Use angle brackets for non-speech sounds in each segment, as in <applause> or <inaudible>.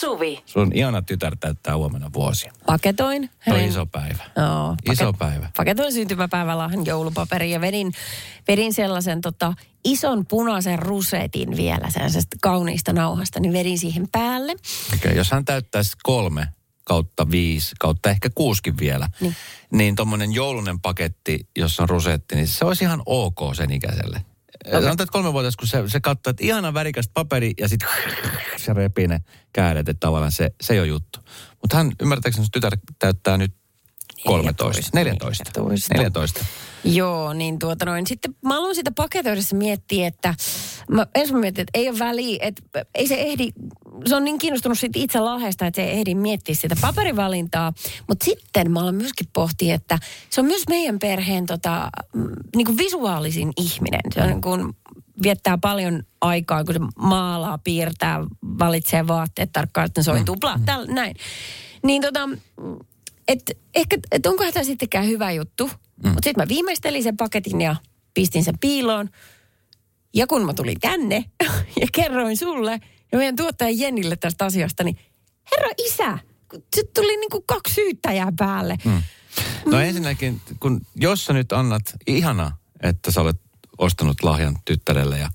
Suvi. Sun ihana tytär täyttää huomenna vuosia. Paketoin. Se on iso päivä. Joo, Iso päivä. Paketoin syntymäpäivälahjan joulupaperi ja vedin, vedin sellaisen tota, ison punaisen rusetin vielä sellaisesta kauniista nauhasta, niin vedin siihen päälle. Okay, jos hän täyttäisi kolme kautta viisi, kautta ehkä kuuskin vielä, niin, niin tuommoinen joulunen paketti, jossa on rusetti, niin se olisi ihan ok sen ikäiselle. Okay. Sanotaan, että kolme kun se, se katsoo, että ihana värikästä paperi ja sitten <laughs> se repii ne kädet, että tavallaan se, se ei ole juttu. Mutta hän ymmärtääkseni tytär täyttää nyt 13, 14. 14. 14. Joo, niin tuota noin. Sitten mä aloin sitä paketoidessa miettiä, että mä ensin mä mietin, että ei ole väliä, että ei se ehdi, se on niin kiinnostunut siitä itse lahjasta, että se ei ehdi miettiä sitä paperivalintaa. Mutta sitten mä aloin myöskin pohtia, että se on myös meidän perheen tota, niin kuin visuaalisin ihminen. Se on niin kuin, viettää paljon aikaa, kun se maalaa, piirtää, valitsee vaatteet tarkkaan, että ne sointuu, mm. bla, täl, näin. Niin tota, et ehkä, et onkohan tämä sittenkään hyvä juttu. Mm. Mutta sitten mä viimeistelin sen paketin ja pistin sen piiloon. Ja kun mä tulin tänne <laughs> ja kerroin sulle ja meidän tuottajan Jennille tästä asiasta, niin herra isä, se tuli niin kuin kaksi syyttäjää päälle. Mm. No mm. ensinnäkin, kun jos sä nyt annat, ihana, että sä olet ostanut lahjan tyttärelle ja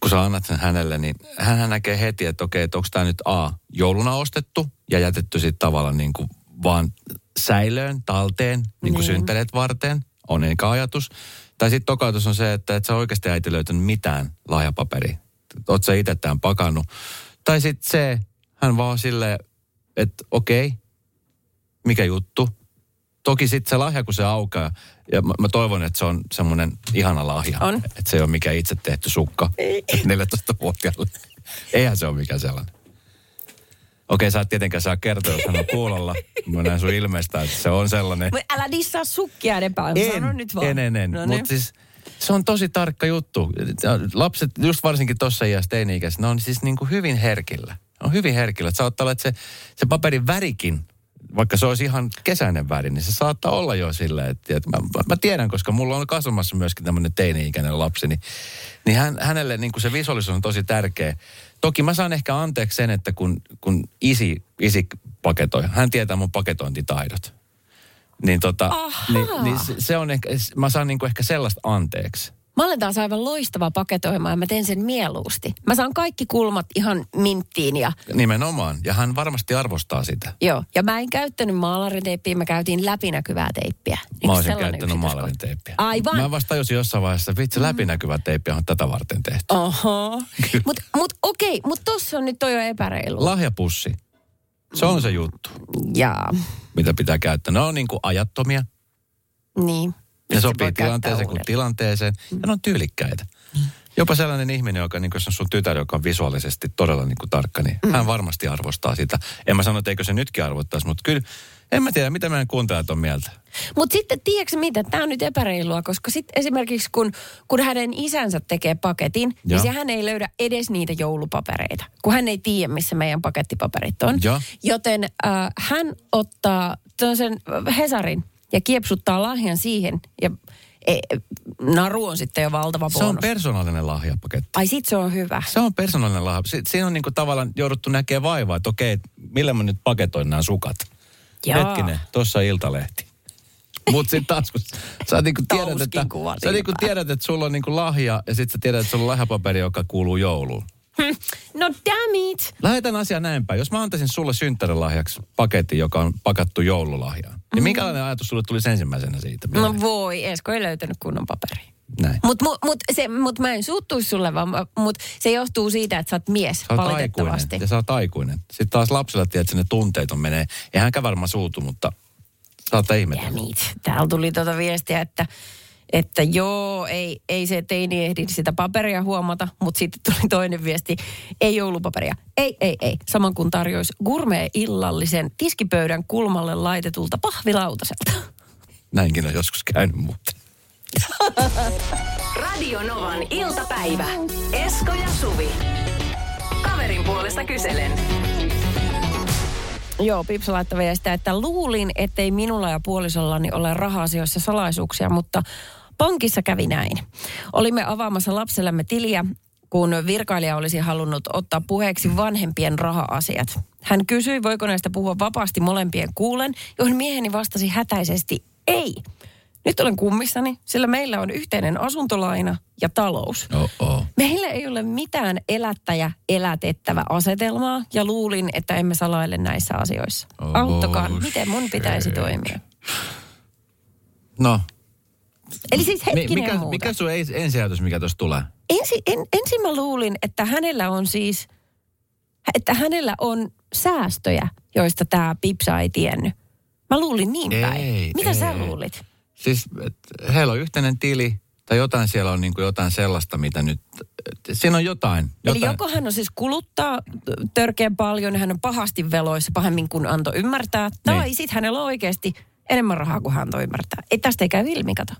kun sä annat sen hänelle, niin hän näkee heti, että okei, että onko tämä nyt A, jouluna ostettu ja jätetty sitten tavallaan niin kuin vaan säilöön, talteen, niin kuin niin. synttäreet varten, on eikä ajatus. Tai sitten tokautus on se, että et sä oikeasti äiti löytänyt mitään lahjapaperi. Oot sä itse tämän pakannut. Tai sitten se, hän vaan silleen, että okei, mikä juttu. Toki sitten se lahja, kun se aukeaa, ja mä, mä toivon, että se on semmoinen ihana lahja. On. Että se ei ole mikään itse tehty sukka 14-vuotiaalle. Eihän se ole mikään sellainen. Okei, sä et tietenkään saa kertoa, jos hän on kuulolla. Mä näen sun ilmeistä, että se on sellainen. Mutta älä dissaa sukkia enempää, en, sano nyt vaan. En, en, en. No niin. Mutta siis se on tosi tarkka juttu. Lapset, just varsinkin tuossa iässä teini-ikäiset, ne on siis niin kuin hyvin herkillä. On hyvin herkillä. Että saattaa olla, että se, se paperin värikin, vaikka se olisi ihan kesäinen väri, niin se saattaa olla jo silleen, että, että mä, mä, tiedän, koska mulla on kasvamassa myöskin tämmöinen teini-ikäinen lapsi, niin, niin hän, hänelle niin kuin se visuaalisuus on tosi tärkeä. Toki mä saan ehkä anteeksi sen, että kun, kun isi, isi paketoi, hän tietää mun paketointitaidot. Niin, tota, niin, niin se, se on ehkä, mä saan niinku ehkä sellaista anteeksi. Mä olen taas aivan loistava paketoima ja mä teen sen mieluusti. Mä saan kaikki kulmat ihan minttiin ja... Nimenomaan, ja hän varmasti arvostaa sitä. Joo, ja mä en käyttänyt maalariteippiä, mä käytin läpinäkyvää teippiä. Eikö mä olisin käyttänyt maalarinteippiä. Aivan. Mä vasta tajusin jossain vaiheessa, vitsi, mm. läpinäkyvä teippi on tätä varten tehty. Oho. Mutta mut, okei, mutta tossa on nyt toi jo epäreilu. Lahjapussi. Se on se juttu. Jaa. Mitä pitää käyttää. Ne on niin kuin ajattomia. Niin. Ne sopii tilanteeseen kuin tilanteeseen. Mm. Ja ne on tyylikkäitä. Mm. Jopa sellainen ihminen, joka, niin jos on sun tytär, joka on visuaalisesti todella niin kuin tarkka, niin mm. hän varmasti arvostaa sitä. En mä sano, että eikö se nytkin arvottaisi, mutta kyllä en mä tiedä, mitä meidän kuuntelijat on mieltä. Mutta sitten, tiedätkö mitä, tämä on nyt epäreilua, koska sitten esimerkiksi kun, kun hänen isänsä tekee paketin, niin ja. niin se hän ei löydä edes niitä joulupapereita, kun hän ei tiedä, missä meidän pakettipaperit on. Ja. Joten äh, hän ottaa sen Hesarin ja kiepsuttaa lahjan siihen ja e, naru on sitten jo valtava bonus. Se on persoonallinen lahjapaketti. Ai sit se on hyvä. Se on persoonallinen lahja. Si- siinä on niinku tavallaan jouduttu näkemään vaivaa, että okei, millä mä nyt paketoin nämä sukat. Jaa. Hetkinen, tuossa iltalehti. Mutta sitten taas, kun sä niinku tiedät, että, sä niinku tiedät, että sulla on niinku lahja ja sitten sä tiedät, että sulla on lahjapaperi, joka kuuluu jouluun. Hm. No damn it. Lähetän asia näin päin. Jos mä antaisin sulle synttärilahjaksi paketin, joka on pakattu joululahjaan, niin mm. minkälainen ajatus sulle tulisi ensimmäisenä siitä? No voi, Esko ei löytänyt kunnon paperia. Näin. Mutta mut, mut, mut mä en suuttuisi sulle, vaan mut se johtuu siitä, että sä oot mies, sä oot valitettavasti. Aikuinen, ja sä oot aikuinen. Sitten taas lapsella tiedät, että ne tunteet on menee. Eihän varmaan suutu, mutta saattaa ihmetellä. Täällä tuli tuota viestiä, että että joo, ei, ei se teini ehdi sitä paperia huomata, mutta sitten tuli toinen viesti, ei joulupaperia. Ei, ei, ei. Saman kuin tarjoisi gourmet-illallisen tiskipöydän kulmalle laitetulta pahvilautaselta. Näinkin on joskus käynyt muuten. Radio Novan iltapäivä. Esko ja Suvi. Kaverin puolesta kyselen. Joo, Pipsa laittoi viestiä, että luulin, ettei minulla ja puolisollani ole raha-asioissa salaisuuksia, mutta pankissa kävi näin. Olimme avaamassa lapsellemme tiliä kun virkailija olisi halunnut ottaa puheeksi vanhempien raha-asiat. Hän kysyi, voiko näistä puhua vapaasti molempien kuulen, johon mieheni vastasi hätäisesti, ei. Nyt olen kummissani, sillä meillä on yhteinen asuntolaina ja talous. Oh-oh. Meillä ei ole mitään elättäjä elätettävä asetelmaa ja luulin, että emme salaile näissä asioissa. Oh, Auttakaa, miten mun pitäisi shit. toimia? No, Eli siis hetkinen mikä, muuta. mikä sun ens- ensiajatus, mikä tuossa tulee? Ensi, en, ensin mä luulin, että hänellä on siis, että hänellä on säästöjä, joista tämä Pipsa ei tiennyt. Mä luulin niin päin. Ei, Mitä ei. sä luulit? Siis et heillä on yhteinen tili tai jotain siellä on niin kuin jotain sellaista, mitä nyt, siinä on jotain. Eli jotain. joko hän on siis kuluttaa törkeän paljon, hän on pahasti veloissa pahemmin kuin antoi ymmärtää, tai Niin. sitten hänellä on oikeasti enemmän rahaa kuin hän antoi ymmärtää. Ei tästä ei käy ilmi, kato.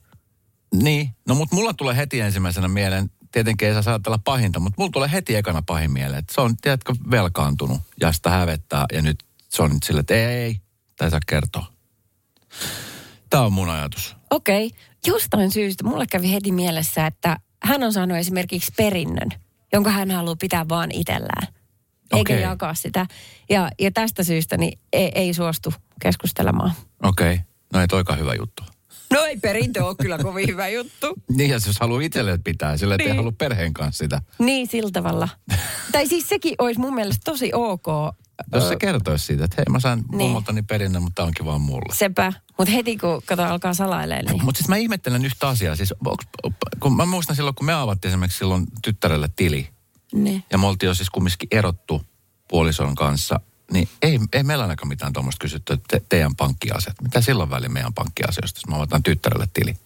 Niin, no mutta mulla tulee heti ensimmäisenä mieleen, tietenkin ei saa ajatella pahinta, mutta mulla tulee heti ekana pahin mieleen, että se on, tiedätkö, velkaantunut ja sitä hävettää ja nyt se on nyt sille, että ei, ei, tai saa kertoa. Tämä on mun ajatus. Okei, jostain syystä mulle kävi heti mielessä, että hän on saanut esimerkiksi perinnön, jonka hän haluaa pitää vaan itsellään. Eikä Okei. jakaa sitä. Ja, ja tästä syystä niin ei, ei suostu keskustelemaan. Okei, okay. no ei toikaan hyvä juttu. No ei perintö ole kyllä kovin hyvä juttu. <laughs> Niin, ja jos haluaa itselleen pitää, sille että ei Niin. halua perheen kanssa sitä. Niin, sillä tavalla. <laughs> tai siis sekin olisi mun mielestä tosi ok. Jos se kertoisi siitä, että hei mä sain Niin. mummoltani perinnön, mutta tämä onkin vaan mulle. Sepä. Mutta heti kun kato alkaa salailemaan, niin Mutta siis mä ihmettelen yhtä asiaa. Siis, onks, kun mä muistan silloin, kun me avattiin esimerkiksi silloin tyttärelle tili, niin. ja me oltiin jo siis kumminkin erottu puolison kanssa, niin ei, ei meillä ainakaan mitään tuommoista kysytty, että te, teidän pankkiasiat. Mitä silloin väliin meidän pankkiasioista, jos me avataan tyttärelle tili?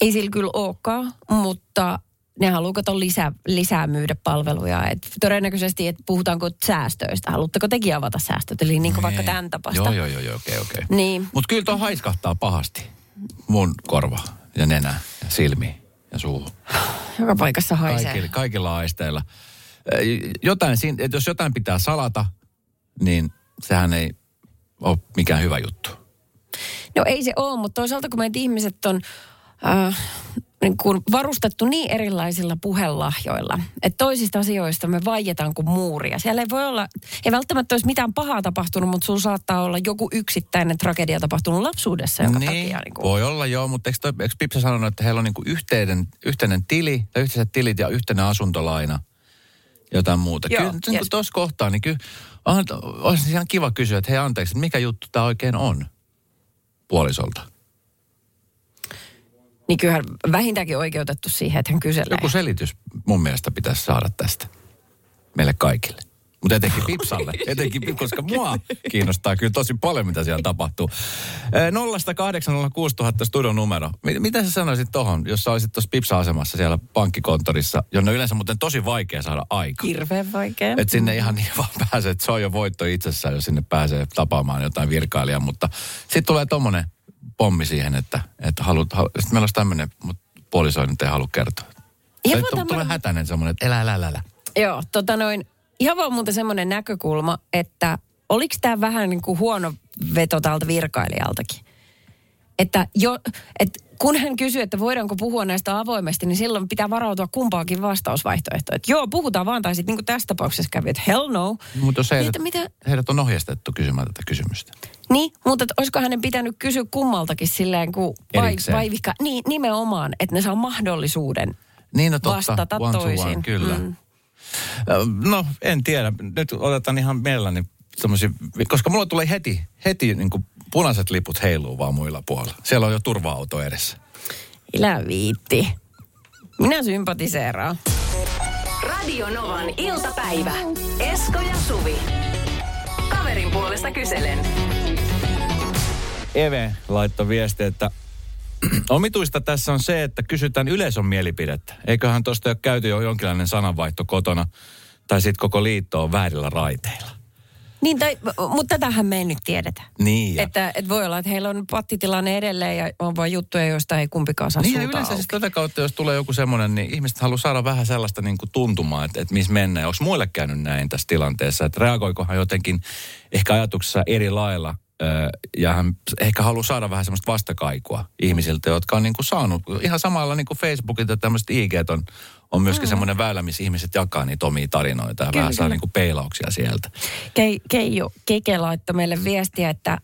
Ei sillä kyllä olekaan, mutta ne haluaa kato lisää, lisää myydä palveluja. Et todennäköisesti, että puhutaanko säästöistä. Haluatteko tekin avata säästöt? Eli niin kuin vaikka tämän tapasta. Joo, joo, joo, okei, okei. Niin. Mutta kyllä tuo haiskahtaa pahasti. Mun korva ja nenä ja silmi ja suu. Joka paikassa haisee. Kaikilla, kaikilla aisteilla. Jotain, että jos jotain pitää salata, niin sehän ei ole mikään hyvä juttu. No ei se ole, mutta toisaalta kun meitä ihmiset on äh, niin kuin varustettu niin erilaisilla puhelahjoilla, että toisista asioista me vaietaan kuin muuria. Siellä ei voi olla, ei välttämättä olisi mitään pahaa tapahtunut, mutta sulla saattaa olla joku yksittäinen tragedia tapahtunut lapsuudessa, jonka takia. Niin kuin, voi olla joo, mutta eikö, toi, eikö Pipsa sanonut, että heillä on niinku yhteinen, yhteinen tili, tai yhteiset tilit ja yhteinen asuntolaina, jotain muuta. Joo, kyllä niin yes. tuossa kohtaa, niin kyllä on, olisi ihan kiva kysyä, että hei anteeksi, mikä juttu tämä oikein on puolisolta. Niin kyllähän vähintäänkin oikeutettu siihen, että hän kyselee. Joku selitys mun mielestä pitäisi saada tästä meille kaikille. Mutta etenkin Pipsalle, etenkin, koska mua kiinnostaa kyllä tosi paljon, mitä siellä tapahtuu. Eh, 0806000 studion numero. Mi- Mitä sä sanoisit tohon, jos sä olisit tuossa Pipsa-asemassa siellä pankkikonttorissa, jonne yleensä muuten tosi vaikea saada aika. Hirveän vaikea. Että sinne ihan niin vaan pääsee, että se on jo voitto itsessään, jos sinne pääsee tapaamaan jotain virkailijaa. Mutta sitten tulee tommonen pommi siihen, että, että haluat, halu, sitten meillä olisi tämmöinen, mutta puoliso nyt ei halua kertoa. Ihan tulee tämmönen- hätäinen semmoinen, että älä, älä, älä, älä. Joo, tota noin, ihan vaan muuten semmoinen näkökulma, että oliko tämä vähän niin kuin huono veto tältä virkailijaltakin? Että jo, et kun hän kysyy, että voidaanko puhua näistä avoimesti, niin silloin pitää varautua kumpaakin vastausvaihtoehtoa. Että joo, puhutaan vaan, tai sitten niin kuin tässä tapauksessa kävi, että hell no. Mutta jos heidät, Niin, mitä, heidät on ohjeistettu kysymään tätä kysymystä. niin, mutta että olisiko hänen pitänyt kysyä kummaltakin silleen, kun vai, Erikseen. vaivika, niin nimenomaan, että ne saa mahdollisuuden Niin, no totta. vastata one to toisin. one, kyllä. Mm. No, en tiedä. Nyt otetaan ihan mielelläni semmoisia, koska mulla tulee heti, heti niin kuin punaiset liput heiluu vaan muilla puolilla. Siellä on jo turva-auto edessä. Ilä viitti. Minä sympatiseeraan. Radio Novan iltapäivä. Esko ja Suvi. Kaverin puolesta kyselen. Eve laittoi viesti, että <clears throat> omituista tässä on se, että kysytään yleisön mielipidettä. Eiköhän tuosta ole käyty jo jonkinlainen sananvaihto kotona, tai sitten koko liitto on väärillä raiteilla. Niin, tai, mutta tätähän me ei nyt tiedetä. Niin, ja, Että, että voi olla, että heillä on pattitilanne edelleen ja on vain juttuja, joista ei kumpikaan saa niin ja yleensä auki. siis tätä kautta, jos tulee joku semmoinen, niin ihmiset haluaa saada vähän sellaista niin kuin tuntumaa, että, että missä mennään. Onko muille käynyt näin tässä tilanteessa, että reagoikohan jotenkin ehkä ajatuksessa eri lailla ja hän ehkä haluaa saada vähän semmoista vastakaikua ihmisiltä, jotka on niin kuin saanut ihan samalla niin kuin Facebookilta tämmöiset IG on, on myöskin mm. semmoinen väylä, missä ihmiset jakaa niitä omia tarinoita ja Kyllä, vähän saa kyllä. niin kuin peilauksia sieltä. Kei, Keijo Keke laittoi meille viestiä, että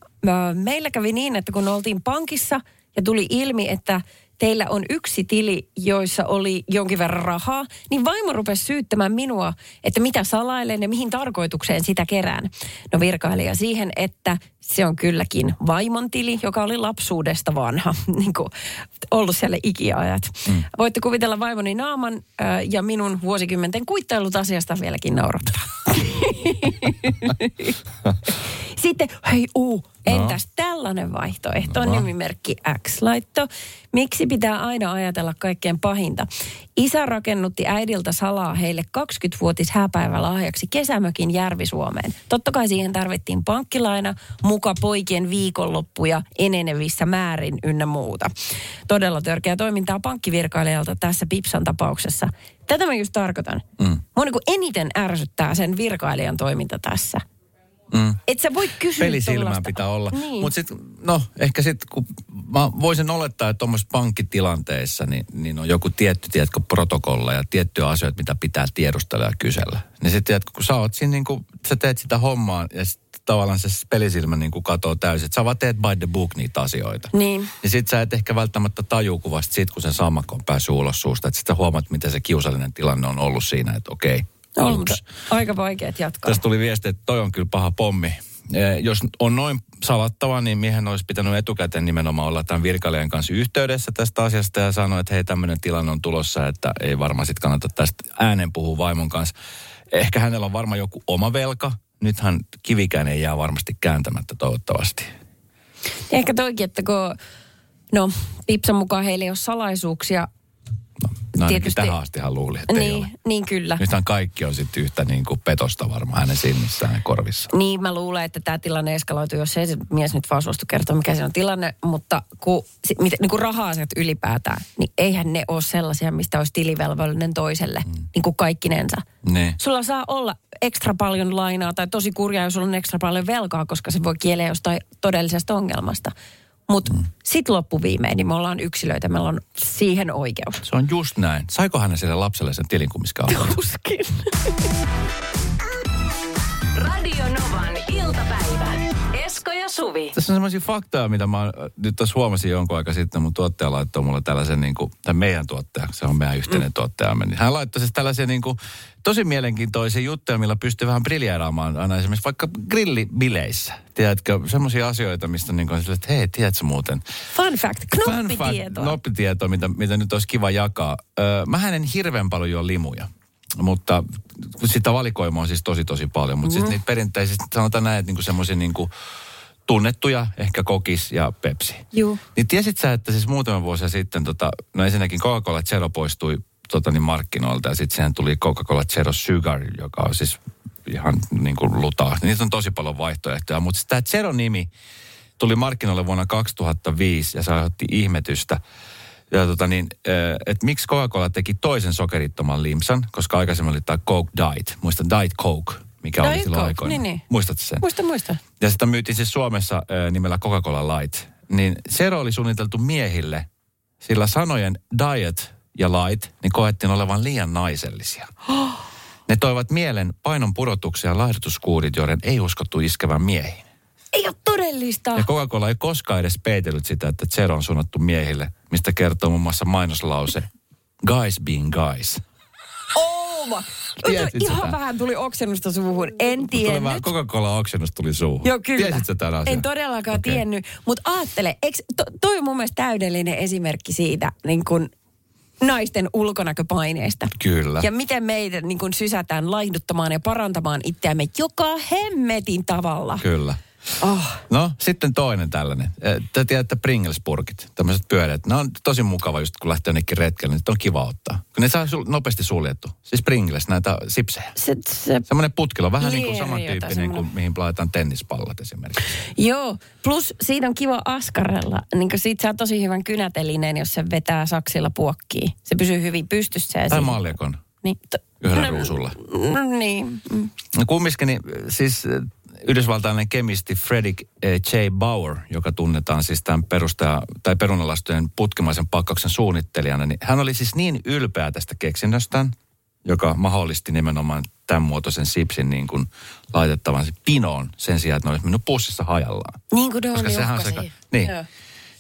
meillä kävi niin, että kun oltiin pankissa ja tuli ilmi, että teillä on yksi tili, joissa oli jonkin verran rahaa, niin vaimo rupesi syyttämään minua, että mitä salailen ja mihin tarkoitukseen sitä kerään. No virkailija siihen, että se on kylläkin vaimon tili, joka oli lapsuudesta vanha, <laughs> niin kuin ollut siellä ikiajat. Mm. Voitte kuvitella vaimoni naaman äh, ja minun vuosikymmenten kuittailut asiasta vieläkin naurattaa. <laughs> <laughs> Sitten, hei uu, entäs tällainen vaihtoehto? No. Nimimerkki X laitto. Miksi pitää aina ajatella kaikkein pahinta? Isä rakennutti äidiltä salaa heille 20-vuotis hääpäivälahjaksi kesämökin Järvi-Suomeen. Totta kai siihen tarvittiin pankkilaina, muka poikien viikonloppuja enenevissä määrin ynnä muuta. Todella törkeä toimintaa pankkivirkailijalta tässä Pipsan tapauksessa. Tätä mä just tarkoitan. Mm. Mua niin eniten ärsyttää sen virkailijan toiminta tässä. Mm. Et sä voi kysyä Pelisilmää tollasta. pitää olla. Niin. Mutta sitten, no ehkä sitten, kun mä voisin olettaa, että tuommoisessa pankkitilanteessa, niin, niin on joku tietty, tiedätkö, protokolla ja tiettyjä asioita, mitä pitää tiedustella ja kysellä. Niin sitten, tiedätkö, kun sä oot siinä niin kuin, sä teet sitä hommaa ja sit tavallaan se pelisilmä niin katoo täysin. Että sä vaan teet by the book niitä asioita. Niin. Ja sit sä et ehkä välttämättä taju kuvasta siitä, kun sen sammakko on päässyt ulos suusta. Että sit sä huomaat, miten se kiusallinen tilanne on ollut siinä, että okei. Aluksi. aika vaikeat jatkaa. Tästä tuli viesti, että toi on kyllä paha pommi. Eh, Jos on noin salattava, niin miehen olisi pitänyt etukäteen nimenomaan olla tämän virkailijan kanssa yhteydessä tästä asiasta ja sanoa, että hei tämmöinen tilanne on tulossa, että ei varmaan sitten kannata tästä äänen puhua vaimon kanssa. Ehkä hänellä on varmaan joku oma velka. Nythän kivikään ei jää varmasti kääntämättä toivottavasti. Ehkä toikin, että kun, no, Pipsan mukaan heillä ei ole salaisuuksia. No ainakin Tietysti- tähän asti hän luuli, että ei Niin, ole. niin kyllä. Nythän kaikki on sitten yhtä niin kuin petosta varmaan hänen silmissään ja korvissa. Niin, mä luulen, että tämä tilanne eskaloituu, jos ei se mies nyt vaan suostu kertoa, mikä se on tilanne. Mutta kun, miten- niin kuin raha-asiat ylipäätään, niin eihän ne ole sellaisia, mistä olisi tilivelvollinen toiselle, mm. niin kuin kaikkinensa. Niin. Sulla saa olla ekstra paljon lainaa tai tosi kurjaa, jos sulla on ekstra paljon velkaa, koska se voi kieleä jostain todellisesta ongelmasta. Mutta mm. sitten loppuviimein, niin me ollaan yksilöitä, meillä on siihen oikeus. Se on just näin. Saiko hän sille lapselle sen tilinkumiskaavan? Tuskin. Radio Novan iltapäivä. Esko ja Suvi. Tässä on semmoisia faktoja, mitä mä oon- nyt tässä huomasin jonkun aika sitten. Mun tuottaja laittoi mulle tällaisen, niin kuin, tai meidän tuottaja, se on meidän yhteinen mm. tuottajamme. Niin hän laittoi siis tällaisia niin kuin, tosi mielenkiintoisia juttuja, millä pystyy vähän briljeeraamaan aina esimerkiksi vaikka grillibileissä. Tiedätkö, semmoisia asioita, mistä niin kuin, että hei, tiedätkö muuten? Fun fact, Fun fact, knoppitietoa. Knoppitietoa, mitä, mitä nyt olisi kiva jakaa. Öö, mähän en hirveän paljon juo limuja. Mutta sitä valikoimaa on siis tosi tosi paljon. Mutta mm. siis niitä perinteisesti sanotaan näin, että niinku semmoisia niinku tunnettuja, ehkä kokis ja Pepsi. Juu. Niin tiesit sä, että siis muutama vuosi sitten, tota, no ensinnäkin Coca-Cola Zero poistui tota, niin markkinoilta ja sitten siihen tuli Coca-Cola Zero Sugar, joka on siis ihan niin kuin lutaa. Niitä on tosi paljon vaihtoehtoja, mutta tämä Zero-nimi tuli markkinoille vuonna 2005 ja se aiheutti ihmetystä. Ja tota niin, että miksi Coca-Cola teki toisen sokerittoman limsan, koska aikaisemmin oli tämä Coke Diet. Muista Diet Coke, mikä oli Diet silloin aikoina. niin, niin. Muistatko sen? Muista, muista. Ja sitä myytiin siis Suomessa äh, nimellä Coca-Cola Light. Niin Zero oli suunniteltu miehille, sillä sanojen diet ja light, niin koettiin olevan liian naisellisia. Ne toivat mielen painon pudotuksia ja laihdutuskuurit, joiden ei uskottu iskevän miehiin. Ei ole todellista. Ja Coca-Cola ei koskaan edes peitellyt sitä, että Zero on suunnattu miehille, mistä kertoo muun muassa mainoslause Guys being guys. Oh my. Tiesit Ihan sitä? vähän tuli oksennusta suuhun. En Tuli vähän tiennyt. Coca-Cola oksennus tuli suuhun. Joo, kyllä. Tiesit sä tämän asian? En todellakaan okay. tiennyt. Mutta ajattele, eikö, to, toi on mun mielestä täydellinen esimerkki siitä niin kun naisten ulkonäköpaineesta. Kyllä. Ja miten meitä niin kun sysätään laihduttamaan ja parantamaan itseämme joka hemmetin tavalla. Kyllä. Oh. No, sitten toinen tällainen. Te tiedätte Pringles-purkit, tämmöiset pyöreät. Ne on tosi mukava just kun lähtee jonnekin retkelle, niin on kiva ottaa. Kun ne saa sul- nopeasti suljettu. Siis Pringles, näitä sipsejä. Se, se, Semmoinen putkilo, vähän niin kuin samantyyppinen kuin mihin laitetaan tennispallot esimerkiksi. joo, plus siitä on kiva askarella. Niin siitä saa tosi hyvän kynätelineen, jos se vetää saksilla puokkiin. Se pysyy hyvin pystyssä. Ja Tai maljakon Niin, to, yhdellä ruusulla. No, niin. mm. No kumminkin, niin, siis yhdysvaltainen kemisti Frederick eh, J. Bauer, joka tunnetaan siis tämän perustaja, tai perunalastojen putkimaisen pakkauksen suunnittelijana, niin hän oli siis niin ylpeä tästä keksinnöstään, joka mahdollisti nimenomaan tämän muotoisen sipsin niin kuin laitettavan pinoon sen sijaan, että ne olisi mennyt pussissa hajallaan. Niin kuin Koska sehän on se, niin, Joo.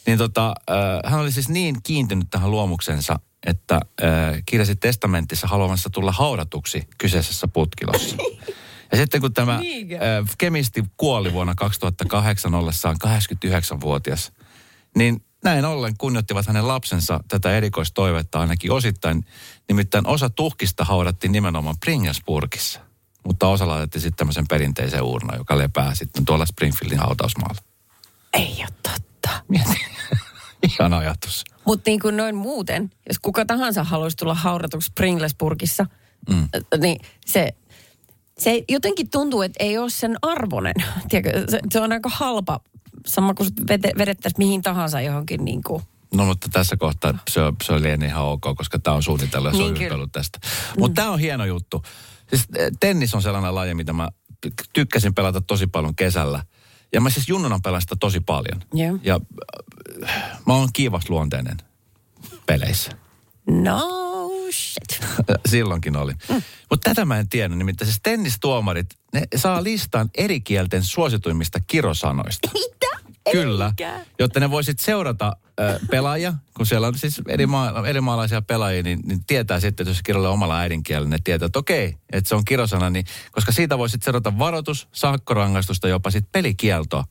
niin tota, äh, hän oli siis niin kiintynyt tähän luomuksensa, että äh, kirjasi testamentissa haluavansa tulla haudatuksi kyseisessä putkilossa. <laughs> Ja sitten kun tämä Niinkö? äh, kemisti kuoli vuonna 2008 ollessaan 89-vuotias, niin näin ollen kunnioittivat hänen lapsensa tätä erikoistoivetta ainakin osittain. Nimittäin osa tuhkista haudattiin nimenomaan Pringelsburgissa, mutta osa laitettiin sitten tämmöisen perinteisen uurnaan, joka lepää sitten tuolla Springfieldin hautausmaalla. Ei ole totta. Mieti. <laughs> Ihan ajatus. Mutta niin kuin noin muuten, jos kuka tahansa haluaisi tulla haudatuksi Pringlesburgissa, mm. niin se, se jotenkin tuntuu, että ei ole sen arvonen. <laughs> Tiedätkö, se, se on aika halpa, sama kuin vedettäisiin mihin tahansa johonkin niin kuin. No mutta tässä kohtaa se, on- se oli ihan ok, koska tämä on suunnitellut ja se Niin on tästä. Mutta tämä on hieno juttu. Siis eh, tennis on sellainen laji, mitä mä tykkäsin pelata tosi paljon kesällä. Ja mä siis junnuna pelaan sitä tosi paljon. Joo. Ja äh, mä oon kiivas luonteinen peleissä. No shit. <laughs> Silloinkin oli. Mm. Mutta tätä mä en tiennyt. Nimittäin siis tennistuomarit, ne saa listan eri kielten suosituimmista kirosanoista. Mitä? Kyllä, Eikä. jotta ne voisit seurata äh, pelaajia, kun siellä on siis eri, maa, eri maalaisia pelaajia, niin, niin tietää sitten, että jos se kirjoilee omalla äidinkielellä, ne tietää, että okei, että se on kirosana, niin, koska siitä voisit seurata varoitus, sakkorangaistusta, jopa sitten pelikielto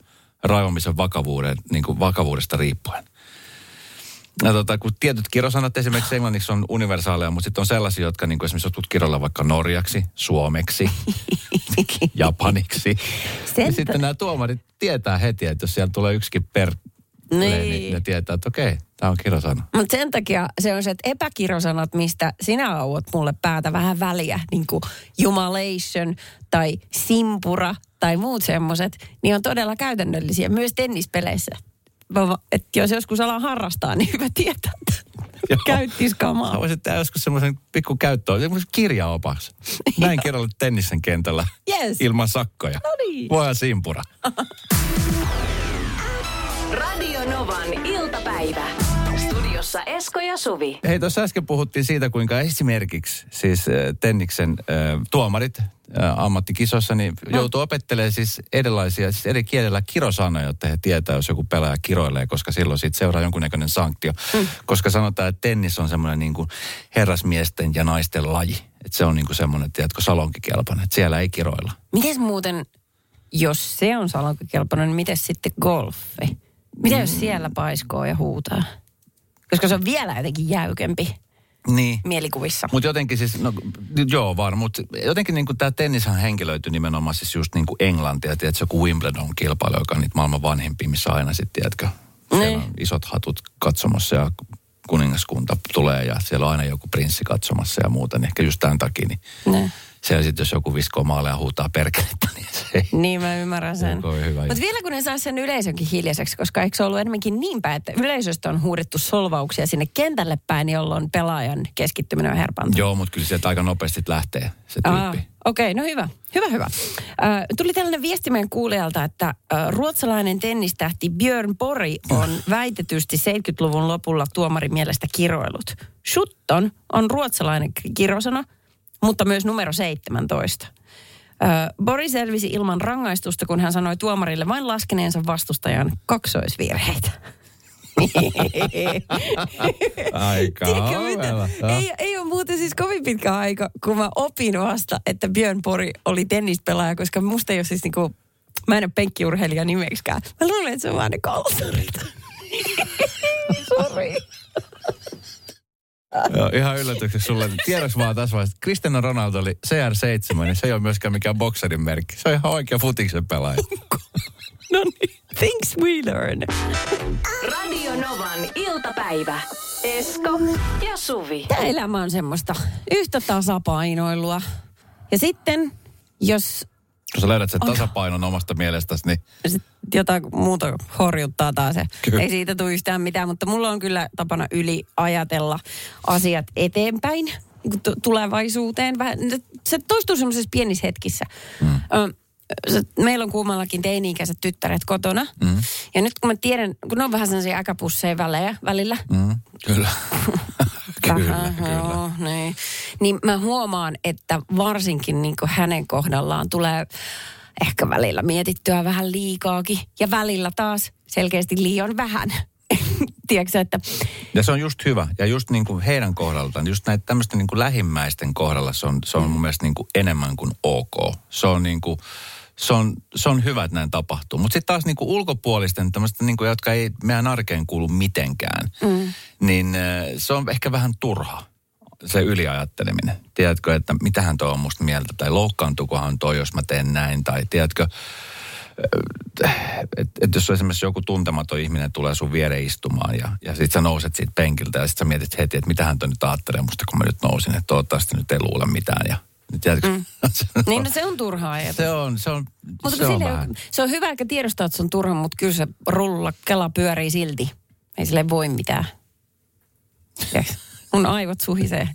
raivomisen vakavuuden, niin kuin vakavuudesta riippuen. Ja tota, kun tietyt kirosanat esimerkiksi englanniksi on universaaleja, mutta sitten on sellaisia, jotka niin kuin esimerkiksi jotkut kiroilla vaikka norjaksi, suomeksi, <laughs> japaniksi. Sen Ja sitten nämä tuomarit tietää heti, että jos siellä tulee yksikin per Niin. niin ne tietää, että okei, tämä on kirosana. Mutta sen takia se on se, että epäkirosanat, mistä sinä auot mulle päätä vähän väliä, niin kuin jumalation tai simpura tai muut semmoiset, niin on todella käytännöllisiä myös tennispeleissä. Va- Et jos joskus alaa harrastaa, niin hyvä tietää, että <laughs> Joo. käyttis Sä kamaa. voisit tehdä joskus semmoisen pikku käyttöön, semmoisen kirjaopaksi. Näin <laughs> kirjoille tennisen kentällä Yes. ilman sakkoja. No niin. Voihan simpura. <laughs> Radio Novan iltapäivä. Studiossa Esko ja Suvi. Hei, tuossa äsken puhuttiin siitä, kuinka esimerkiksi siis äh, Tenniksen äh, tuomarit äh, ammattikisossa niin joutuu opettelemaan siis erilaisia, siis eri kielellä kirosanoja, jotta he tietää, jos joku pelaaja kiroilee, koska silloin siitä seuraa jonkunnäköinen sanktio. Mm. Koska sanotaan, että tennis on semmoinen niin kuin herrasmiesten ja naisten laji. Että se on niin kuin semmoinen, tiedätkö, salonkikelpoinen, että siellä ei kiroilla. Miten muuten, jos se on salonkikelpoinen, niin miten sitten golfi? Mitä jos siellä paiskoo ja huutaa? Koska se on vielä jotenkin jäykempi Niin. mielikuvissa. Mutta jotenkin siis, no joo vaan, mutta jotenkin niin tämä tennishän henkilöityy nimenomaan siis just niin kuin Englantia, tiedätkö, joku Wimbledon-kilpailu, joka on niitä maailman vanhimpia, missä aina sitten, tiedätkö, siellä Niin. on isot hatut katsomassa ja kuningaskunta tulee ja siellä on aina joku prinssi katsomassa ja muuta, niin ehkä just tämän takia, niin Ne. Siellä sitten jos joku viskoo maalle ja huutaa perkelettä, niin se ei Niin mä ymmärrän sen. On Mutta vielä kun ne saa sen yleisönkin hiljaiseksi, koska eikö se ollut enemmänkin niin päin, että yleisöstä on huudettu solvauksia sinne kentälle päin, jolloin pelaajan keskittyminen on herpantunut. Joo, mutta kyllä sieltä aika nopeasti lähtee se Aa, tyyppi. Okei, okay, no hyvä. Hyvä, hyvä. Äh, tuli tällainen viesti meidän kuulijalta, että äh, ruotsalainen tennistähti Björn Pori on väitetysti 70-luvun lopulla tuomarin mielestä kiroillut. Shutton on ruotsalainen kirosana, mutta myös numero 17. Äh, Bori selvisi ilman rangaistusta, kun hän sanoi tuomarille vain laskeneensa vastustajan kaksoisvirheitä. Aika Tiedätkö. Ei, ei ole muuten siis kovin pitkä aika, kun mä opin vasta, että Björn Pori oli tennispelaaja, koska musta ei ole siis niinku, mä en ole penkkiurheilija nimeksikään. Mä luulen, että se on vaan ne kalsarit. <laughs> Sori. Joo, ihan yllätykseksi sulle. Tiedoksi vaan tässä vaiheessa, että Cristiano Ronaldo oli CR7, niin se ei ole myöskään mikään bokserin merkki. Se on ihan oikea futiksen pelaaja. No niin, things we learn. Radio Novan iltapäivä. Esko ja Suvi. Tämä elämä on semmoista yhtä tasapainoilua. Ja sitten, jos Kun sä löydät sen tasapainon omasta mielestäsi, niin sit jotain muuta horjuttaa taas. Se. Kyllä. Ei siitä tule yhtään mitään, mutta mulla on kyllä tapana yli ajatella asiat eteenpäin niin tulevaisuuteen. Vähän, se toistuu semmoisissa pienissä hetkissä. Mm. Meillä on kummallakin teini-ikäiset tyttäret kotona. Mm. Ja nyt kun mä tiedän, kun ne on vähän sellaisia äkäpusseja välejä välillä. Mm, kyllä. <laughs> kyllä, Vähän, kyllä. Joo, niin. niin mä huomaan, että varsinkin niin hänen kohdallaan tulee ehkä välillä mietittyä vähän liikaakin. Ja välillä taas selkeästi liian vähän. <laughs> Tiedätkö, että Ja se on just hyvä. Ja just niin kuin heidän kohdaltaan, just näitä tämmöisten niin kuin lähimmäisten kohdalla se on, se on mun mielestä niin kuin enemmän kuin ok. Se on niin kuin, se on, se on hyvä, että näin tapahtuu. Mutta sitten taas niin kuin ulkopuolisten, tämmöistä, niin kuin, jotka ei meidän arkeen kuulu mitenkään, mm. niin äh, se on ehkä vähän turha se yliajatteleminen. Tiedätkö, että mitähän tuo on musta mieltä, tai loukkaantukohan toi, jos mä teen näin, tai tiedätkö, että et jos esimerkiksi joku tuntematon ihminen tulee sun viereen istumaan ja, ja sit sä nouset siitä penkiltä ja sit sä mietit heti, että mitähän toi nyt ajattelee musta, kun mä nyt nousin, että toivottavasti nyt ei luule mitään ja tiedätkö, mm. <laughs> niin no se on turhaa ajatus. se on, se on, Mutta se on vähän. se on hyvä, että tiedostaa, että se on turha, mutta kyllä se rulla, kela pyörii silti. Ei sille voi mitään. Tiedätkö? Mun aivot suhisee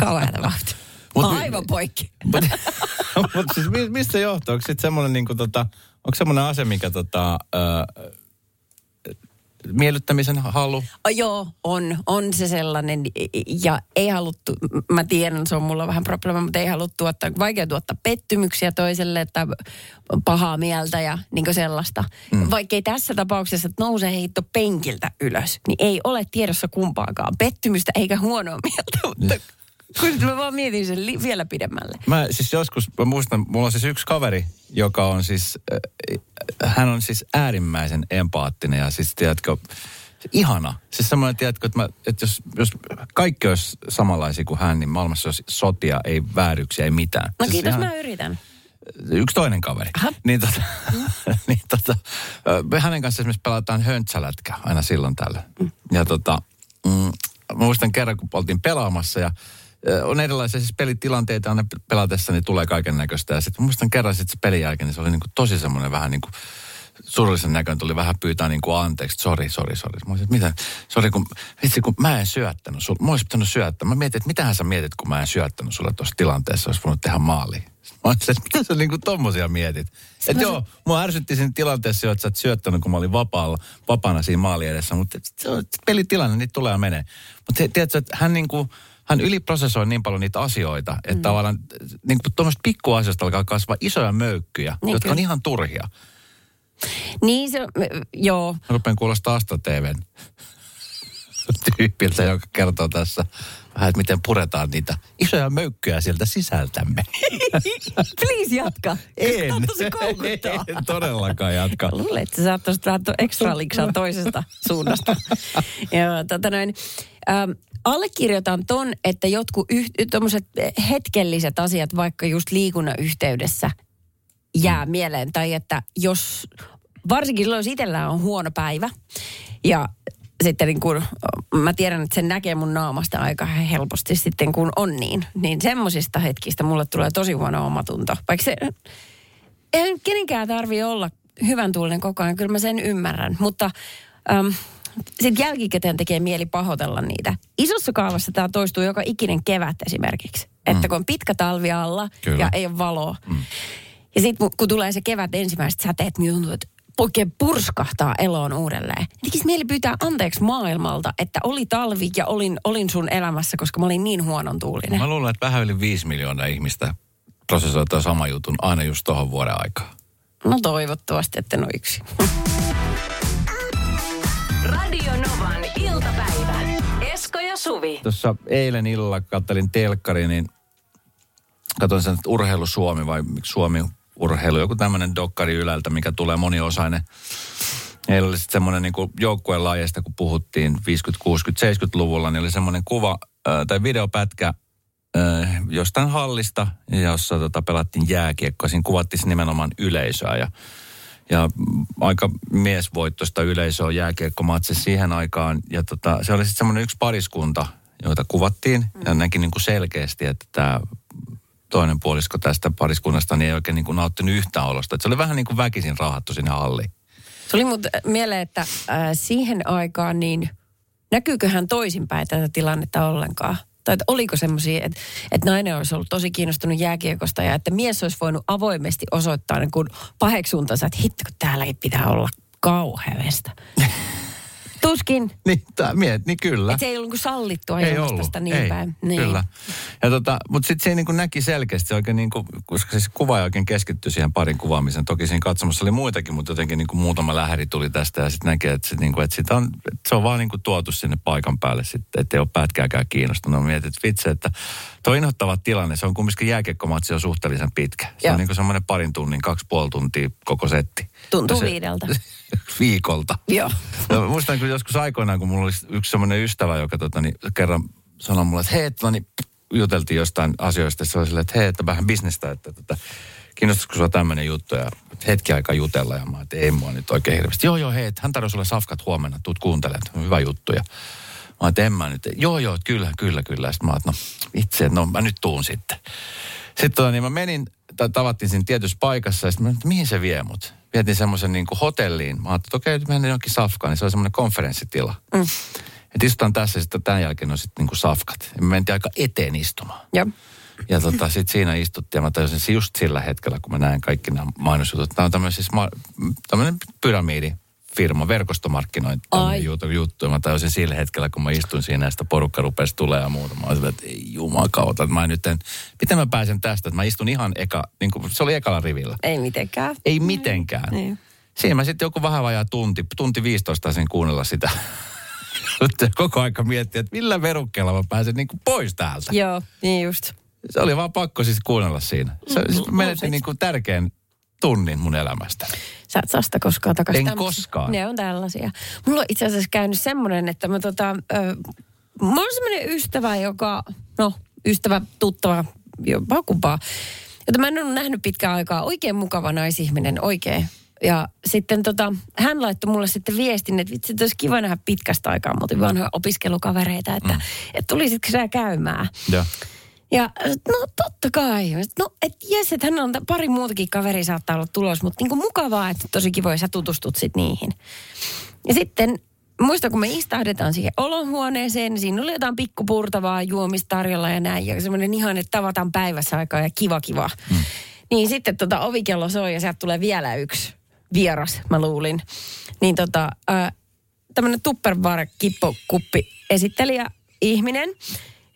kauheata vauhtia. <laughs> Mut- Aivan poikki. <laughs> Mutta mut siis mi- mistä johtuu? Onko sitten semmoinen niinku tota, onko semmoinen ase, mikä tota, ö, miellyttämisen halu? Oh, joo, on, on se sellainen. Ja ei haluttu, mä tiedän, se on mulla vähän probleema, mutta ei haluttu tuottaa, vaikea tuottaa pettymyksiä toiselle, että pahaa mieltä ja niin sellaista. Mm. Vaikka ei tässä tapauksessa, että nousee heitto penkiltä ylös, niin ei ole tiedossa kumpaakaan pettymystä eikä huonoa mieltä, mutta kun mä vaan mietin sen li- vielä pidemmälle. Mä siis joskus, mä muistan, mulla on siis yksi kaveri, joka on siis, äh, hän on siis äärimmäisen empaattinen ja siis tiedätkö, ihana. Siis semmoinen, tiedätkö, että, mä, että jos, jos kaikki olisi samanlaisia kuin hän, niin maailmassa olisi sotia, ei vääryksiä, ei mitään. No siis kiitos, ihan- mä yritän. yksi toinen kaveri. Aha. Niin tota, <laughs> niin tota, me hänen kanssa esimerkiksi pelataan höntsälätkä aina silloin tällä. Ja tota, mm, muistan kerran, kun oltiin pelaamassa ja on erilaisia siis pelitilanteita aina pelatessa, niin tulee kaiken näköistä. Ja sitten muistan kerran sitten se pelin jälkeen, niin se oli niin kuin tosi semmoinen vähän niin kuin surullisen näköinen tuli vähän pyytää niin kuin anteeksi, sori, sori, sori. Mä olisin, mitä, sori, kun, vitsi, kun mä en syöttänyt sulle. Mä olisin pitänyt syöttää. Mä mietin, että mitähän sä mietit, kun mä en syöttänyt sulle tuossa tilanteessa, olisi voinut tehdä maali. Mä olisin, että mitä sä niinku tommosia mietit? Että joo, mua ärsytti siinä tilanteessa jo, että sä et syöttänyt, kun mä olin vapaalla, vapaana siinä maali edessä. Mutta se on pelitilanne, niitä tulee ja menee. Mutta tiedätkö, että hän niinku, hän yliprosessoi niin paljon niitä asioita, että mm. tavallaan niin tuommoista pikkuasioista alkaa kasvaa isoja möykkyjä, Niin jotka kyllä. on ihan turhia. Niin se, joo. Mä rupean kuulostaa Astra TVn tyypiltä, joka kertoo tässä vähän, että miten puretaan niitä isoja möykkyjä sieltä sisältämme. <laughs> Please jatka. En, koukuttaa. <laughs> en todellakaan jatka. Luulen, että sä saattaisit vähän to- ekstra liksaa toisesta suunnasta. <laughs> Joo, tota noin. Ähm, allekirjoitan ton, että jotkut yh- tommoset hetkelliset asiat vaikka just liikunnan yhteydessä jää mieleen. Tai että jos, varsinkin silloin, jos itsellään on huono päivä ja sitten niin kun, mä tiedän, että sen näkee mun naamasta aika helposti sitten, kun on niin. Niin semmosista hetkistä mulle tulee tosi huono omatunto. Vaikka se, nyt kenenkään tarvi olla hyvän tuulinen koko ajan, kyllä mä sen ymmärrän. Mutta äm, sitten jälkikäteen tekee mieli pahoitella niitä. Isossa kaavassa tämä toistuu joka ikinen kevät esimerkiksi. Että kun on pitkä talvi alla Kyllä. ja ei ole valoa. Mm. Ja sitten kun tulee se kevät ensimmäiset säteet, niin tuntuu, että oikein purskahtaa eloon uudelleen. Tekisi mieli pyytää anteeksi maailmalta, että oli talvi ja olin, olin sun elämässä, koska mä olin niin huonon tuulinen. Mä luulen, että vähän yli viisi miljoonaa ihmistä prosessoi sama jutun aina just tuohon vuoden aikaan. No toivottavasti, että ole yksi. <laughs> Radio Novan iltapäivä. Esko ja Suvi. Tuossa eilen illalla kattelin telkkari, niin katsoin sen, että Urheilu Suomi vai miksi Suomi urheilu, joku tämmöinen dokkari ylältä, mikä tulee moniosainen. Heillä oli sitten semmoinen niin joukkueen lajeista, kun puhuttiin 50, 60, 70-luvulla, niin oli semmoinen kuva äh, tai videopätkä äh, jostain hallista, jossa tota, pelattiin jääkiekkoa. Siinä kuvattiin nimenomaan yleisöä ja ja mm, aika miesvoittoista yleisöä jääkiekkomatsi siihen aikaan. Ja tota, se oli sitten semmoinen yksi pariskunta, joita kuvattiin. Ja näki niin kuin selkeästi, että tämä toinen puolisko tästä pariskunnasta niin ei oikein niin kuin nauttinut yhtään olosta. Et se oli vähän niin kuin väkisin raahattu sinne halliin. Oli mut mieleen, että äh, siihen aikaan niin näkyyköhän toisinpäin tätä tilannetta ollenkaan? Tai että oliko semmoisia, että, että nainen olisi ollut tosi kiinnostunut jääkiekosta ja että mies olisi voinut avoimesti osoittaa niin kuin paheksuntansa, että hitto kun täälläkin pitää olla kauheasta. <laughs> Tuskin. Niin, tää, miet, niin kyllä. Että se ei ollut niin ollut, sitä niin ei, päin. Niin. kyllä. Ja tota, mutta sitten se niin kuin näki selkeästi, se oikein niin kuin, koska siis kuva oikein keskittyi siihen parin kuvaamiseen. Toki siinä katsomassa oli muitakin, mutta jotenkin niin kuin muutama lähäri tuli tästä ja sitten näki, että, sit niin kuin, että, sitä on, että se on vaan niin kuin tuotu sinne paikan päälle sitten, että ei ole pätkääkään kiinnostunut. Mä mietin, että vitsi, että tuo inhottava tilanne, se on kumminkin jääkiekkomatsi on suhteellisen pitkä. Se Joo. on niin kuin semmoinen parin tunnin, kaksi puoli tuntia koko setti. Tuntuu Se- viideltä. <laughs> Viikolta. Joo. No, muistan kun joskus aikoinaan, kun mulla oli yksi semmoinen ystävä, joka tota, niin, kerran sanoi mulle, että hei, tota, niin, juteltiin jostain asioista. Se oli silleen, että hei, että vähän bisnestä, että tota, kiinnostaisiko sulla tämmöinen juttu ja hetki aikaa jutella. Ja mä että ei mua nyt oikein hirveästi. Joo, joo, hei, hän tarjoaa sulle safkat huomenna, tuut kuuntelemaan, hyvä juttu. Ja mä en mä nyt, joo, joo, kyllä, kyllä, kyllä. Sitten mä että no itse, no mä nyt tuun sitten. Sitten tota, niin mä menin, tai tavattiin siinä tietyssä paikassa, ja sitten mä että mihin se vie mut? Vietiin semmoisen niin kuin hotelliin. Mä ajattelin, että okei, nyt mennään jonkin safkaan, niin se oli semmoinen konferenssitila. Mm. Että istutaan tässä ja sitten tämän jälkeen on sitten niin kuin safkat. Ja me mentiin aika eteen istumaan. Joo. Ja tota, sitten siinä istuttiin ja mä tajusin just sillä hetkellä, kun mä näen kaikki nämä mainosjutut. Tämä on tämmöinen siis ma- tämmöinen pyramidifirma, verkostomarkkinointi juttu, mä tajusin sillä hetkellä, kun mä istuin siinä sitä porukka rupesi tulee ja muuta. Mä olin että ei jumakauta, että mä nyt en, miten mä pääsen tästä, että mä istun ihan eka, niin kuin, se oli ekalla rivillä. Ei mitenkään. Ei mitenkään. Niin. Siinä mä sitten joku vähän vajaa tunti, tunti 15 sen kuunnella sitä. Koko aika miettiä, että millä verukkeella mä pääsen niin kuin pois täältä. Joo, niin just. Se oli vaan pakko siis kuunnella siinä. Se, Mm, siis menetin niin kuin tärkeän tunnin mun elämästä. Sä et saa sitä koskaan takaisin. En Tämmöset- koskaan. Ne on tällaisia. Mulla on itse asiassa käynyt semmoinen, että mä tota, ö, mulla on semmoinen ystävä, joka, no ystävä, tuttava, jopa kumpaa, jota mä en ole nähnyt pitkään aikaa. Oikein mukava naisihminen, oikein. Ja sitten tota, hän laittoi mulle sitten viestin, että vitsi, että olisi kiva nähdä pitkästä aikaa. Mutta vanhoja opiskelukavereita, että, mm. että tulisitkö sä käymään. Ja. Ja no totta kai. No et jes, että hän on pari muutakin kaveri saattaa olla tulos, mutta niinku mukavaa, että tosi kiva, jos sä tutustut sit niihin. Ja sitten muista, kun me istahdetaan siihen olohuoneeseen, niin siinä oli jotain pikkupurtavaa juomista tarjolla ja näin. Ja semmoinen ihan, että tavataan päivässä aikaa ja kiva kiva. Mm. Niin sitten tota ovikello soi ja sieltä tulee vielä yksi vieras, mä luulin. Niin tota, äh, tämmöinen Tupperware kippokuppi esittelijä ihminen,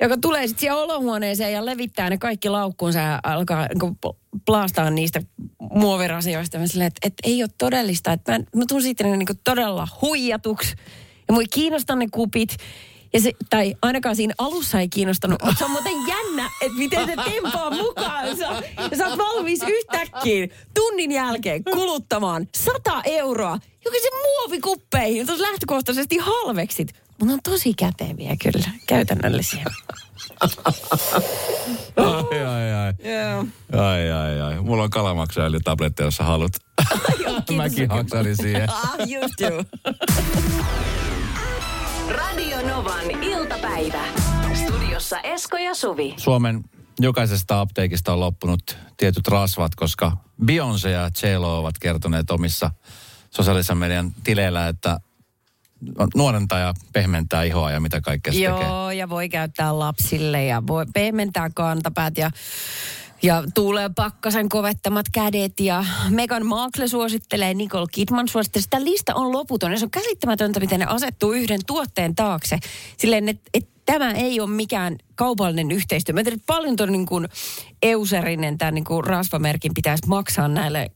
joka tulee sitten siihen olohuoneeseen ja levittää ne kaikki laukkuunsa ja alkaa niin plaastaa niistä muovirasioista. Mä silleen, että, että ei ole todellista. Että mä, mä tuun siitä niin todella huijatuksi. Ja mua ei kiinnosta ne kupit. Ja se, tai ainakaan siinä alussa ei kiinnostanut. Mutta se on muuten jännä, että miten se tempaa mukaansa. Ja sä oot valmis yhtäkkiä tunnin jälkeen kuluttamaan 100 euroa jokaisen muovikuppeihin. Tuossa lähtökohtaisesti halveksit. Mutta on tosi käteviä kyllä, käytännöllisiä. <laughs> Ai, ai, ai. Joo. Ai, ai, ai. Mulla on kalamaksailitabletti, jos sä haluat. <laughs> Mäkin haksarin siihen. <laughs> Ah, just joo. Radio Novan iltapäivä. Studiossa Esko ja Suvi. Suomen jokaisesta apteekista on loppunut tietyt rasvat, koska Beyoncé ja J-Lo ovat kertoneet omissa sosiaalisen median tileillä, että nuorentaa ja pehmentää ihoa ja mitä kaikkea se tekee. Joo, ja voi käyttää lapsille ja voi pehmentää kantapäät ja, ja tuulee pakkasen kovettamat kädet. Ja Meghan Markle suosittelee, Nicole Kidman suosittelee. Sitä lista on loputon ja se on käsittämätöntä, miten ne asettuu yhden tuotteen taakse. Silleen, että et tämä ei ole mikään kaupallinen yhteistyö. Mä tiedän, että paljon tuon niin Euserinen, tämän niin rasvamerkin pitäisi maksaa näille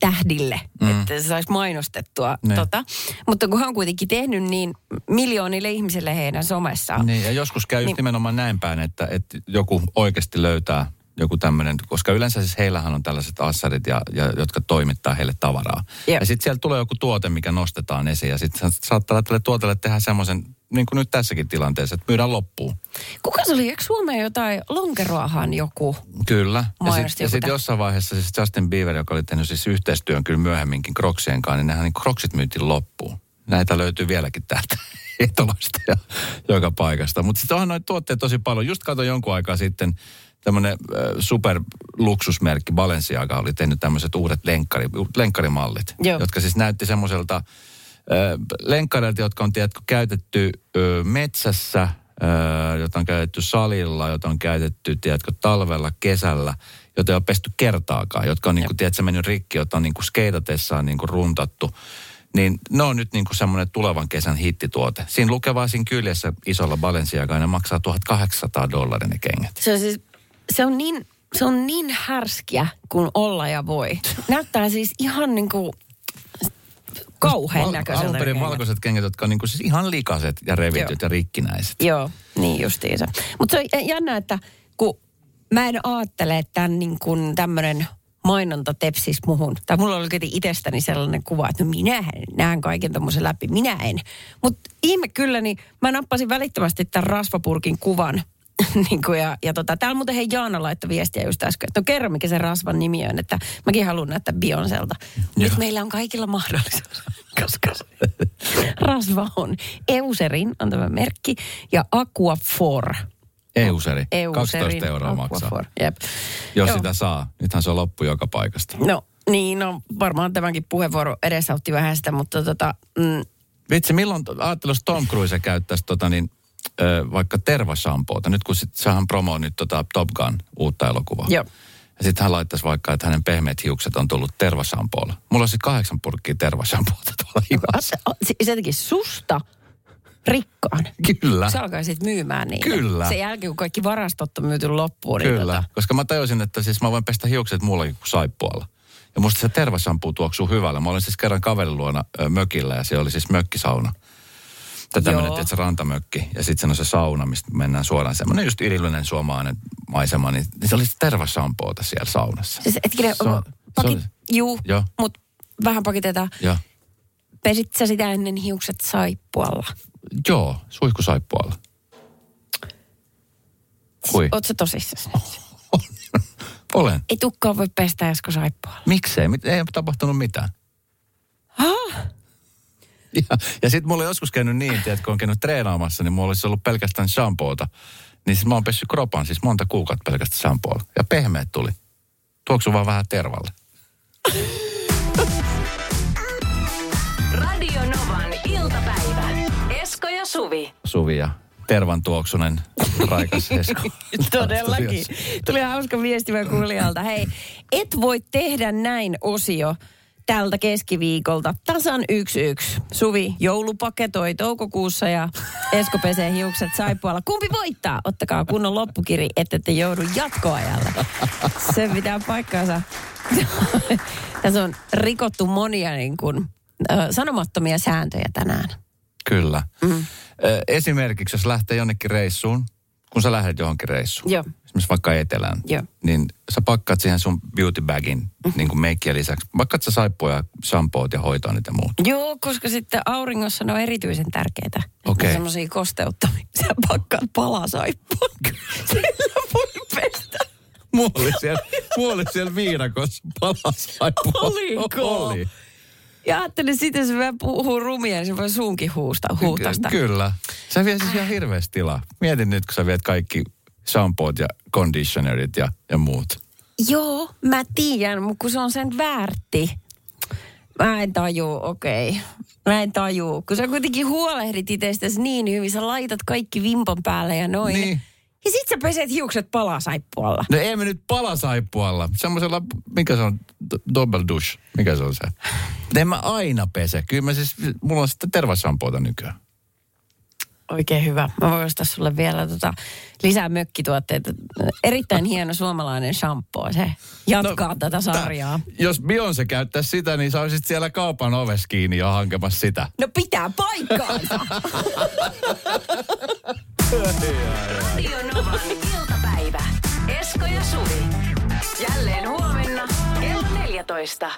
tähdille, mm. että se saisi mainostettua. Ne. Tota. Mutta kun hän on kuitenkin tehnyt niin miljoonille ihmisille heidän somessaan. Niin, ja joskus käy just Niin. nimenomaan näin päin, että, että joku oikeasti löytää joku tämmöinen, koska yleensä siis heillähän on tällaiset assarit, ja, ja, jotka toimittaa heille tavaraa. Joo. Ja sitten sieltä tulee joku tuote, mikä nostetaan esiin, ja sitten saattaa tälle tuotelle tehdä semmoisen, niin kuin nyt tässäkin tilanteessa, että myydään loppuun. Kuka se oli? Eikö Suomeen jotain lonkeroahan joku? Kyllä. Ja sitten sit jossain vaiheessa siis Justin Bieber, joka oli tehnyt siis yhteistyön kyllä myöhemminkin Crocsien kanssa, niin nehän niin Crocsit myytiin loppuun. Näitä löytyy vieläkin täältä <laughs> etolosta ja joka paikasta. Mutta sitten onhan noita tuotteita tosi paljon. Just katsoin jonkun aikaa sitten tämmöinen superluksusmerkki Balenciaga oli tehnyt tämmöiset uudet lenkkari, lenkkarimallit, Joo. jotka siis näytti semmoiselta lenkkareilta, jotka on tiedätkö, käytetty ö, metsässä, öö, jota on käytetty salilla, jota on käytetty, tiedätkö, talvella, kesällä, jota ei ole pesty kertaakaan, jotka on, niin kuin, tiedätkö, mennyt rikki, jota on niin kuin skeitatessaan niin kuin runtattu. Niin ne on nyt niin kuin semmoinen tulevan kesän hittituote. Siinä lukee siinä kyljessä isolla Balenciaga, ja ne maksaa 1800 dollaria ne kengät. Se on siis, se on niin, se on niin härskiä kuin olla ja voi. Näyttää siis ihan niin kuin kauhean näköiseltä. Alun perin valkoiset kengät, jotka on niin kuin siis ihan likaset ja revityt Joo. ja rikkinäiset. Joo, niin justiinsa. Mutta se on jännä, että kun mä en ajattele, että tämän niin kuin tämmöinen mainonta tepsis muhun. Tai mulla oli jotenkin itsestäni sellainen kuva, että no minä näen kaiken tämmöisen läpi, minä en. Mutta ihme kyllä, niin mä nappasin välittömästi tämän rasvapurkin kuvan. <laughs> niin kuin ja, ja tota, täällä muuten hei Jaana laittoi viestiä just äsken, että no kerro mikä se rasvan nimi on, että mäkin haluan näyttää Beyoncélta. Nyt Joo. meillä on kaikilla mahdollisuus, <laughs> koska <laughs> rasva on Euserin, on tämä merkki, ja Aquafor. Euseri. Euserin 12 euroa maksaa. Jep. Jos Joo. sitä saa. Nythän se on loppu joka paikasta. No niin, no varmaan tämänkin puheenvuoro edesautti vähän sitä, mutta tota, mm, Vitsi, milloin, ajattelin, jos Tom Cruise käyttäisi tota niin, ö, vaikka tervashampoota. Nyt kun sit, sehän promoo nyt tota Top Gun uutta elokuvaa. Joo. Ja sitten hän laittaisi vaikka, että hänen pehmeät hiukset on tullut tervashampoolla. Mulla olisi kahdeksan purkkia tervashampoota tuolla himassa. <laughs> se, se teki susta rikkaan. Kyllä. Se alkaa sitten myymään niitä. Kyllä. Sen jälkeen, kun kaikki varastot on myyty loppuun. Niin Kyllä, tota, koska mä tajusin, että siis mä voin pestä hiukset muullakin kuin saippualla. Ja musta se tervashampuu tuoksuu hyvällä. Mä olin siis kerran kaverin luona ö, mökillä ja siellä oli siis mökkisauna. Tai tämmöinen, Joo. tiedätkö, rantamökki. Ja sitten se on se sauna, mistä mennään suoraan. Semmoinen just idyllinen suomalainen maisema. Niin, niin se oli tervashampoota siellä saunassa. siis hetkinen, Se pakit, se on- juu, Joo. mutta vähän pakitetaan. Ja Pesit sä sitä ennen hiukset saippualla? joo, suihkusaippualla. Kui? Oot sä tosissasi? <laughs> Olen. Ei tukkaa voi pestä esko saippualla. Miksei? Ei ole tapahtunut mitään. Ah, <laughs> Ja, ja sitten mulla on joskus käynyt niin, että kun on käynyt treenaamassa, niin mulla olisi ollut pelkästään shampoota. Niin siis mä oon pessy kropan siis monta kuukautta pelkästään shampoolla. Ja pehmeät tuli. Tuoksu vaan vähän tervalle. <laughs> Radio Novan iltapäivä. Esko ja Suvi. Suvi ja tervan tuoksunen raikas <laughs> Esko. Todellakin. Tuli hauska viesti kuulijalta. Hei, et voi tehdä näin osio tältä keskiviikolta. Tasan yksi yksi. Suvi joulupaketoi toukokuussa ja Esko pesee hiukset saippualla. Kumpi voittaa? Ottakaa kunnon loppukiri, ette te joudu jatkoajalle. Se pitää paikkaansa. Tässä on rikottu monia niin kuin, sanomattomia sääntöjä tänään. Kyllä. Mm. Esimerkiksi jos lähtee jonnekin reissuun, kun sä lähdet johonkin reissuun, Joo. Esimerkiksi vaikka etelään, Joo. niin sä pakkaat siihen sun beauty bagin, niin kuin meikkiä lisäksi. Pakkaat sä saippua ja shampoot ja hoitoa niitä muut. Joo, koska sitten auringossa ne on erityisen tärkeitä. Okei. Semmoisia kosteuttamia. <laughs> Sä pakkaat palasaippua. <laughs> Sillä voi pestä. Mulla oli siellä, mulla oli siellä viidakossa palasaippua. Oliko? Oli. Ja ajattelin, sitten jos mä puhuu rumia, niin se voi suunkin huusta, huuhtaista. Ky- kyllä. Sä vie siis ihan hirveästi tilaa. Mietin nyt, kun sä viet kaikki shampoot ja conditionerit ja, ja muut. Joo, mä tiedän, mutta kun se on sen väärti. Mä en tajuu, okei. Okay. Mä en tajuu. Kun sä kuitenkin huolehdit itsestäsi niin hyvin, sä laitat kaikki vimpan päälle ja noin. Niin. Ja sit sä peset hiukset palasaippualla. No ei me nyt palasaippualla. Semmoisella, mikä se on, double douche. Mikä se on se? En mä aina pese. Kyllä mä siis, mulla on sitten tervashampoota nykyään. Oikein hyvä. Mä voin ostaa sulle vielä tota, lisää mökkituotteita. Erittäin <laughs> hieno suomalainen shampoo. Se jatkaa no, tätä sarjaa. Tää- jos Beyoncé käyttäisi sitä, niin sä olisit siellä kaupan oves kiinni jo hankemassa sitä. No pitää paikkaansa. Radio <laughs> Novan iltapäivä. Esko ja Suvi. Jälleen huomenna kello 14.